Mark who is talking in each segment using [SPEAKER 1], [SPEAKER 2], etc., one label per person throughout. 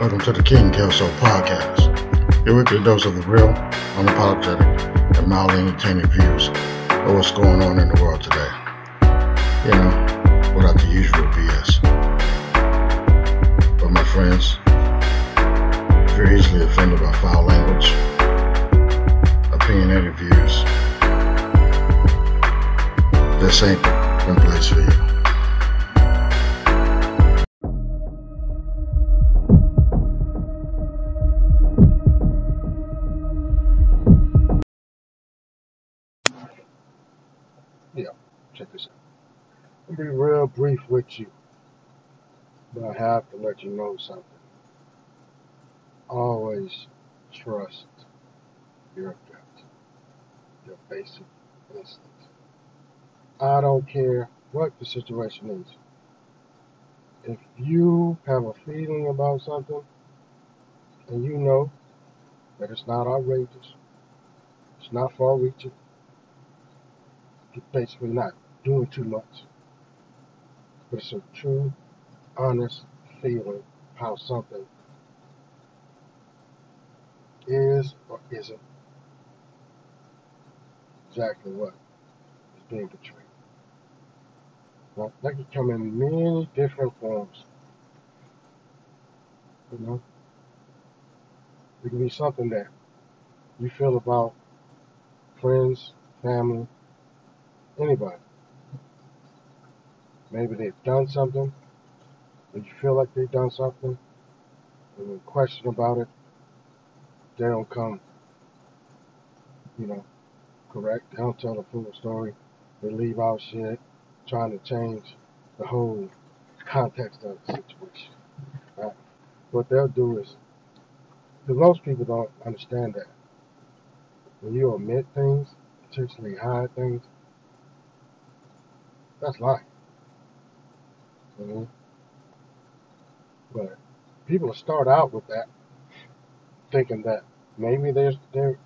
[SPEAKER 1] Welcome to the King Kelso Podcast, your weekly dose of the real, unapologetic, and mildly entertaining views of what's going on in the world today. You know, without the usual BS. But my friends, if you're easily offended by foul language, opinionated views, this ain't the place for you. Yeah, check this out. I'll be real brief with you, but I have to let you know something. Always trust your gut, your basic instinct. I don't care what the situation is. If you have a feeling about something and you know that it's not outrageous, it's not far reaching, basically not doing too much, but it's a true, honest feeling how something is or isn't exactly what is being portrayed. Now, that can come in many different forms. You know, it can be something that you feel about friends, family, anybody. Maybe they've done something, and you feel like they've done something, and you question about it. They don't come, you know, correct. They don't tell the full story. They leave out shit, trying to change the whole context of the situation. Right? What they'll do is, because most people don't understand that when you omit things, intentionally hide things, that's lying. Mhm. But people start out with that, thinking that maybe they're they're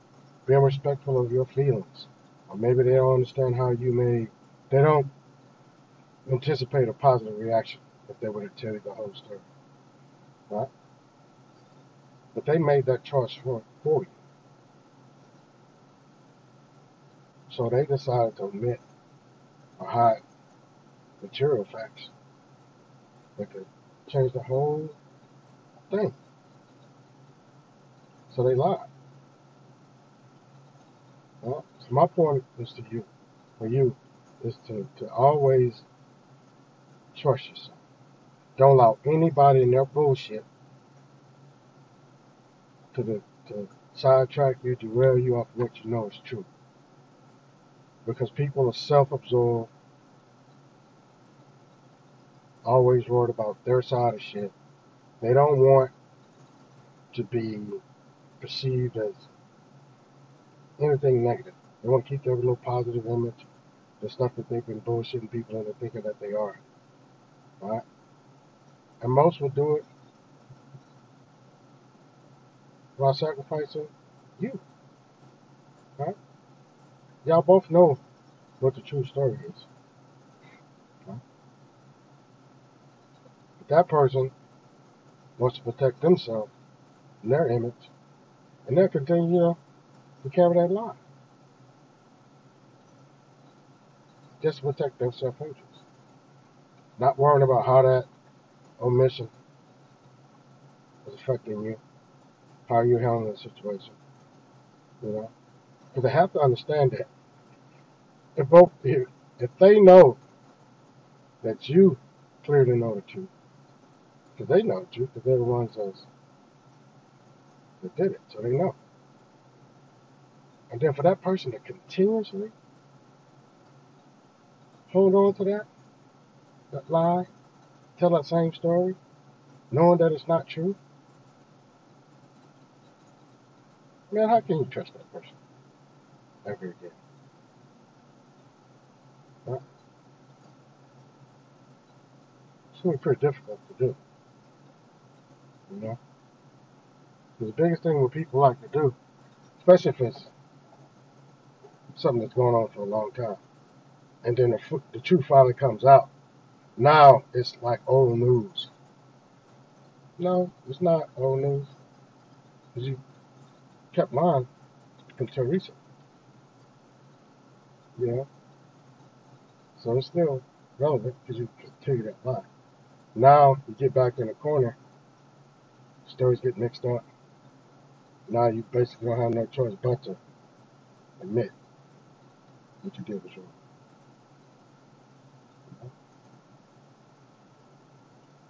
[SPEAKER 1] being respectful of your feelings, or maybe they don't understand how you may. They don't anticipate a positive reaction if they were to tell you the whole story, right? But they made that choice for for you, so they decided to omit or hide material facts that could change the whole thing. So they lied. Well, so my point is to you, for you, is to, to always trust yourself. Don't allow anybody in their bullshit to the to sidetrack you, derail you off what you know is true. Because people are self-absorbed, always worried about their side of shit. They don't want to be perceived as anything negative. They want to keep their little positive image, the stuff that they've been bullshitting people into thinking that they are. Right? And most will do it while sacrificing you. Right? Y'all both know what the true story is. Right? But that person wants to protect themselves and their image, and they'll continue, you know, to carry that lie. Just to protect their self interest. Not worrying about how that omission is affecting you, how you're handling the situation. You know? Because they have to understand that if both if, if they know that you clearly know the truth, because they know the truth, because they're the ones that did it, so they know. And then for that person to continuously hold on to that, that lie, tell that same story, knowing that it's not true, man, how can you trust that person ever again? Right? It's going to be pretty difficult to do, you know? the biggest thing what people like to do, especially if it's something that's going on for a long time, and then the, the truth finally comes out, now it's like old news. No, it's not old news. Because you kept lying until recent. You know? So it's still relevant because you continue that lie. Now you get back in the corner, stories get mixed up. Now you basically don't have no choice but to admit what you did was wrong.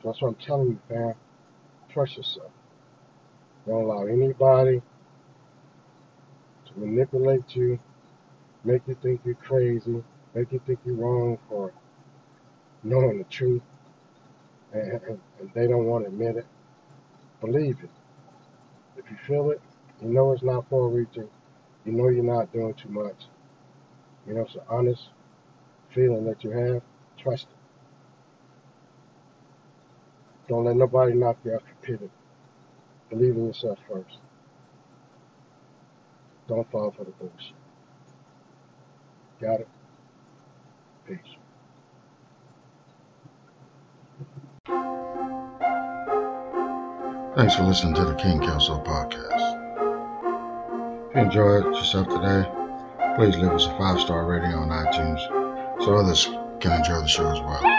[SPEAKER 1] That's what I'm telling you, fam. Trust yourself. Don't allow anybody to manipulate you, make you think you're crazy, make you think you're wrong for knowing the truth, and, and, and they don't want to admit it. Believe it. If you feel it, you know it's not far reaching, you know you're not doing too much, you know it's an honest feeling that you have, trust it. Don't let nobody knock you your pivot. Believe in yourself first. Don't fall for the bullshit. Got it? Peace.
[SPEAKER 2] Thanks for listening to the King Kelso podcast. If you enjoyed yourself today, please leave us a five star rating on iTunes so others can enjoy the show as well.